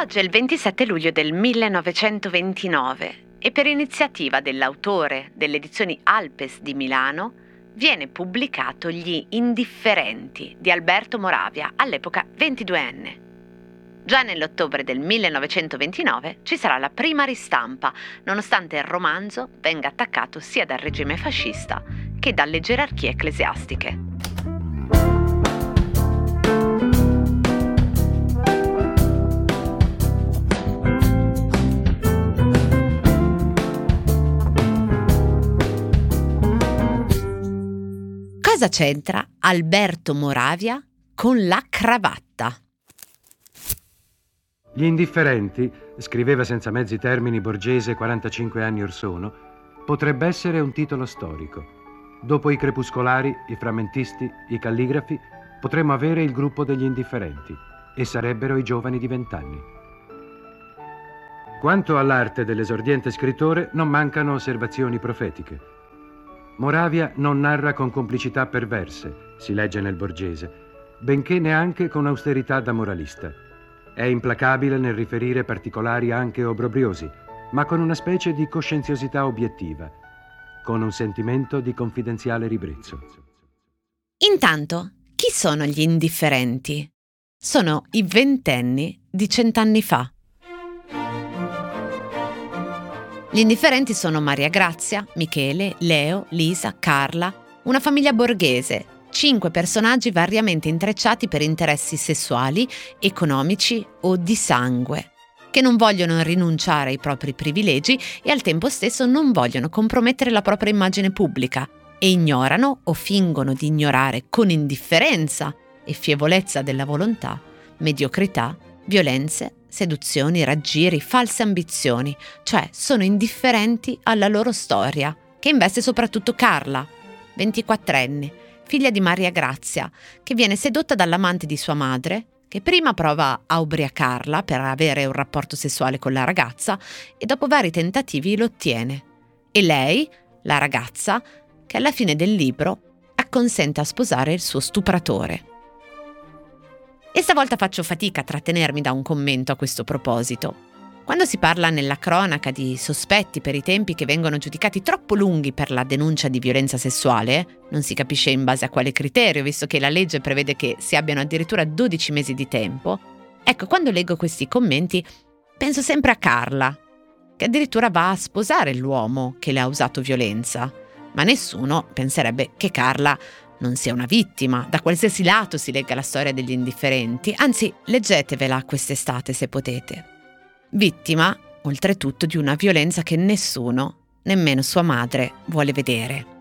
Oggi è il 27 luglio del 1929 e per iniziativa dell'autore delle edizioni Alpes di Milano viene pubblicato Gli Indifferenti di Alberto Moravia, all'epoca 22enne. Già nell'ottobre del 1929 ci sarà la prima ristampa, nonostante il romanzo venga attaccato sia dal regime fascista che dalle gerarchie ecclesiastiche. Cosa c'entra Alberto Moravia con la cravatta? Gli indifferenti, scriveva senza mezzi termini Borgese 45 anni or sono, potrebbe essere un titolo storico. Dopo i crepuscolari, i frammentisti, i calligrafi, potremmo avere il gruppo degli indifferenti e sarebbero i giovani di vent'anni. Quanto all'arte dell'esordiente scrittore, non mancano osservazioni profetiche. Moravia non narra con complicità perverse, si legge nel Borgese, benché neanche con austerità da moralista. È implacabile nel riferire particolari anche obbrobriosi, ma con una specie di coscienziosità obiettiva, con un sentimento di confidenziale ribrezzo. Intanto, chi sono gli indifferenti? Sono i ventenni di cent'anni fa. Gli indifferenti sono Maria Grazia, Michele, Leo, Lisa, Carla, una famiglia borghese, cinque personaggi variamente intrecciati per interessi sessuali, economici o di sangue, che non vogliono rinunciare ai propri privilegi e al tempo stesso non vogliono compromettere la propria immagine pubblica e ignorano o fingono di ignorare con indifferenza e fievolezza della volontà, mediocrità, violenze seduzioni, raggiri, false ambizioni, cioè sono indifferenti alla loro storia, che investe soprattutto Carla, 24enne, figlia di Maria Grazia, che viene sedotta dall'amante di sua madre, che prima prova a ubriacarla per avere un rapporto sessuale con la ragazza e dopo vari tentativi lo ottiene. E lei, la ragazza, che alla fine del libro acconsente a sposare il suo stupratore. E stavolta faccio fatica a trattenermi da un commento a questo proposito. Quando si parla nella cronaca di sospetti per i tempi che vengono giudicati troppo lunghi per la denuncia di violenza sessuale, non si capisce in base a quale criterio, visto che la legge prevede che si abbiano addirittura 12 mesi di tempo, ecco, quando leggo questi commenti penso sempre a Carla, che addirittura va a sposare l'uomo che le ha usato violenza, ma nessuno penserebbe che Carla non sia una vittima, da qualsiasi lato si legga la storia degli indifferenti, anzi leggetevela quest'estate se potete. Vittima, oltretutto, di una violenza che nessuno, nemmeno sua madre, vuole vedere.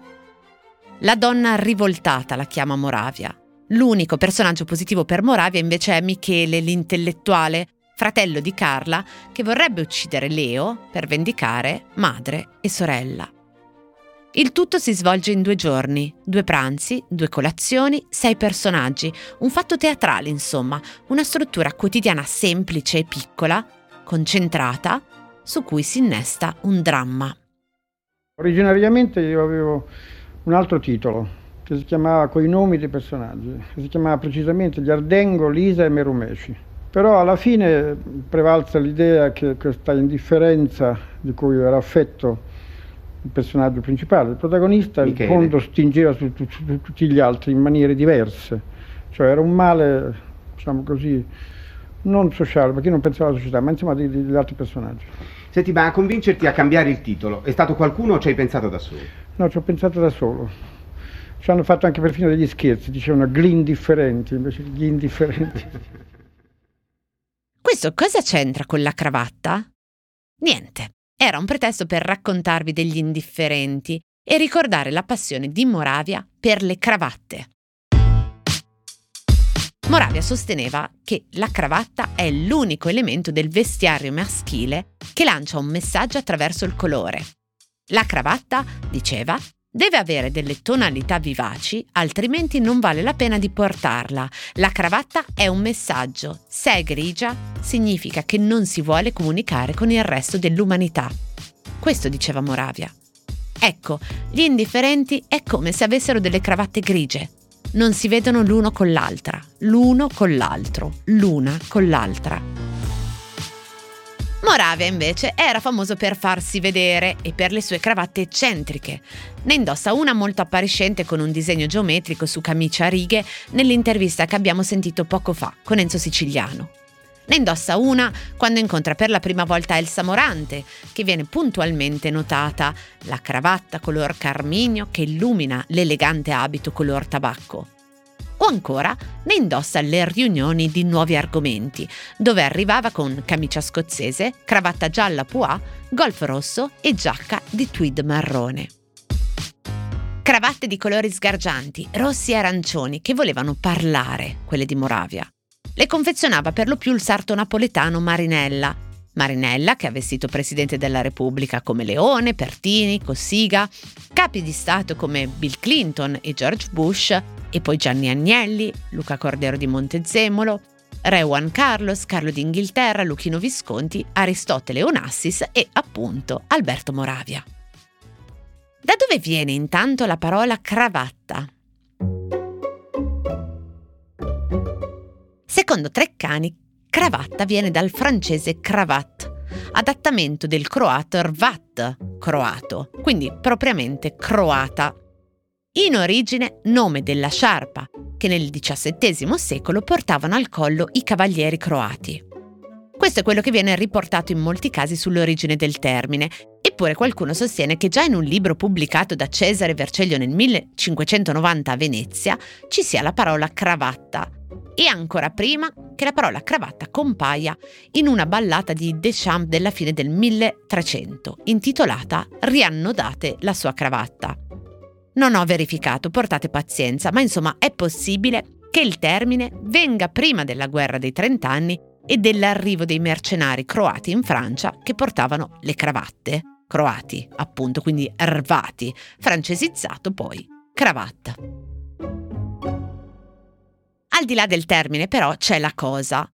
La donna rivoltata la chiama Moravia. L'unico personaggio positivo per Moravia invece è Michele, l'intellettuale, fratello di Carla, che vorrebbe uccidere Leo per vendicare madre e sorella. Il tutto si svolge in due giorni, due pranzi, due colazioni, sei personaggi, un fatto teatrale insomma, una struttura quotidiana semplice e piccola, concentrata, su cui si innesta un dramma. Originariamente io avevo un altro titolo che si chiamava Coi nomi dei personaggi, che si chiamava precisamente Gli Ardengo, Lisa e Merumeci. Però alla fine prevalsa l'idea che questa indifferenza di cui ero affetto il personaggio principale, il protagonista, Michele. in fondo stingeva su, su, su, tutti gli altri in maniere diverse, cioè era un male, diciamo così, non sociale, perché io non pensavo alla società, ma insomma degli altri personaggi. Senti, ma a convincerti a cambiare il titolo, è stato qualcuno o ci hai pensato da solo? No, ci ho pensato da solo. Ci hanno fatto anche perfino degli scherzi, dicevano gli indifferenti invece gli indifferenti. Questo cosa c'entra con la cravatta? Niente. Era un pretesto per raccontarvi degli indifferenti e ricordare la passione di Moravia per le cravatte. Moravia sosteneva che la cravatta è l'unico elemento del vestiario maschile che lancia un messaggio attraverso il colore. La cravatta, diceva, deve avere delle tonalità vivaci, altrimenti non vale la pena di portarla. La cravatta è un messaggio. Se è grigia, significa che non si vuole comunicare con il resto dell'umanità. Questo diceva Moravia. Ecco, gli indifferenti è come se avessero delle cravatte grigie. non si vedono l'uno con l'altra, l'uno con l'altro, l'una con l'altra. Moravia invece era famoso per farsi vedere e per le sue cravatte eccentriche. Ne indossa una molto appariscente con un disegno geometrico su camicia a righe nell'intervista che abbiamo sentito poco fa con Enzo Siciliano. Ne indossa una quando incontra per la prima volta Elsa Morante, che viene puntualmente notata, la cravatta color carminio che illumina l'elegante abito color tabacco o ancora ne indossa alle riunioni di nuovi argomenti, dove arrivava con camicia scozzese, cravatta gialla pois, golf rosso e giacca di tweed marrone. Cravatte di colori sgargianti, rossi e arancioni, che volevano parlare, quelle di Moravia. Le confezionava per lo più il sarto napoletano Marinella, Marinella, che ha vestito presidente della Repubblica come Leone, Pertini, Cossiga, capi di Stato come Bill Clinton e George Bush, e poi Gianni Agnelli, Luca Cordero di Montezemolo, Re Juan Carlos, Carlo d'Inghilterra, Luchino Visconti, Aristotele Onassis e appunto Alberto Moravia. Da dove viene intanto la parola cravatta? Secondo Treccani, cravatta viene dal francese cravat, adattamento del croato rvat, croato, quindi propriamente croata in origine nome della sciarpa, che nel XVII secolo portavano al collo i cavalieri croati. Questo è quello che viene riportato in molti casi sull'origine del termine, eppure qualcuno sostiene che già in un libro pubblicato da Cesare Verceglio nel 1590 a Venezia ci sia la parola cravatta, e ancora prima che la parola cravatta compaia in una ballata di Deschamps della fine del 1300, intitolata Riannodate la sua cravatta. Non ho verificato, portate pazienza, ma insomma è possibile che il termine venga prima della guerra dei trent'anni e dell'arrivo dei mercenari croati in Francia che portavano le cravatte. Croati, appunto, quindi rvati, francesizzato poi cravatta. Al di là del termine però c'è la cosa.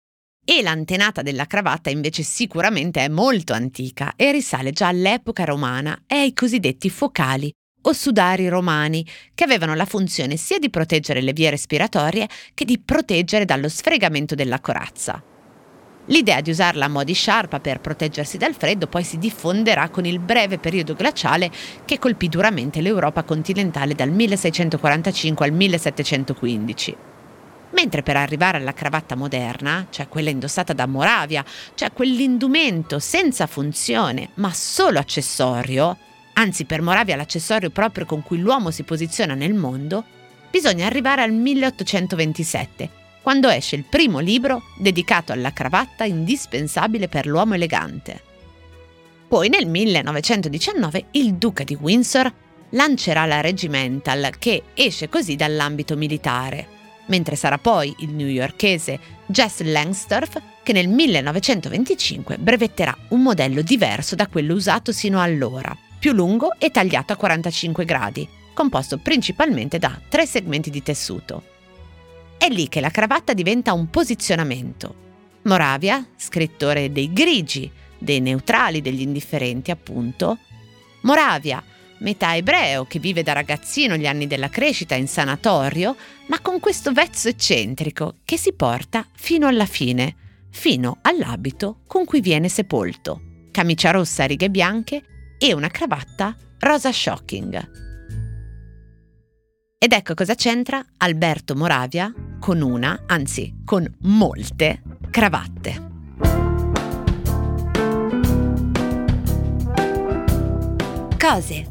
E l'antenata della cravatta invece sicuramente è molto antica e risale già all'epoca romana e ai cosiddetti focali, o sudari romani, che avevano la funzione sia di proteggere le vie respiratorie che di proteggere dallo sfregamento della corazza. L'idea di usarla a mo' di sciarpa per proteggersi dal freddo poi si diffonderà con il breve periodo glaciale che colpì duramente l'Europa continentale dal 1645 al 1715. Mentre per arrivare alla cravatta moderna, cioè quella indossata da Moravia, cioè quell'indumento senza funzione ma solo accessorio, anzi per Moravia l'accessorio proprio con cui l'uomo si posiziona nel mondo, bisogna arrivare al 1827, quando esce il primo libro dedicato alla cravatta indispensabile per l'uomo elegante. Poi nel 1919 il duca di Windsor lancerà la Regimental che esce così dall'ambito militare, mentre sarà poi il newyorkese Jess Langsdorff che nel 1925 brevetterà un modello diverso da quello usato sino allora, più lungo e tagliato a 45 gradi, composto principalmente da tre segmenti di tessuto. È lì che la cravatta diventa un posizionamento. Moravia, scrittore dei grigi, dei neutrali, degli indifferenti appunto. Moravia, metà ebreo che vive da ragazzino gli anni della crescita in sanatorio, ma con questo vezzo eccentrico che si porta fino alla fine, fino all'abito con cui viene sepolto. Camicia rossa a righe bianche e una cravatta rosa shocking. Ed ecco cosa c'entra Alberto Moravia con una, anzi con molte, cravatte. Cose